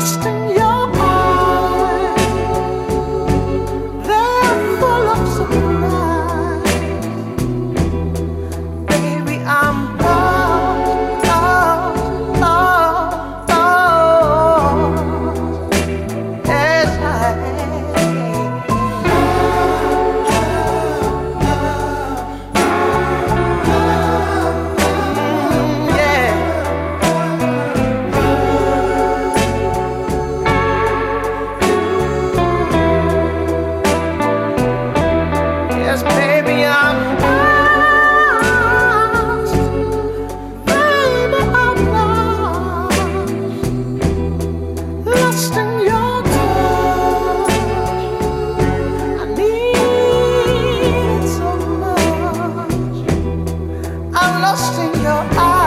lost lost in your eyes.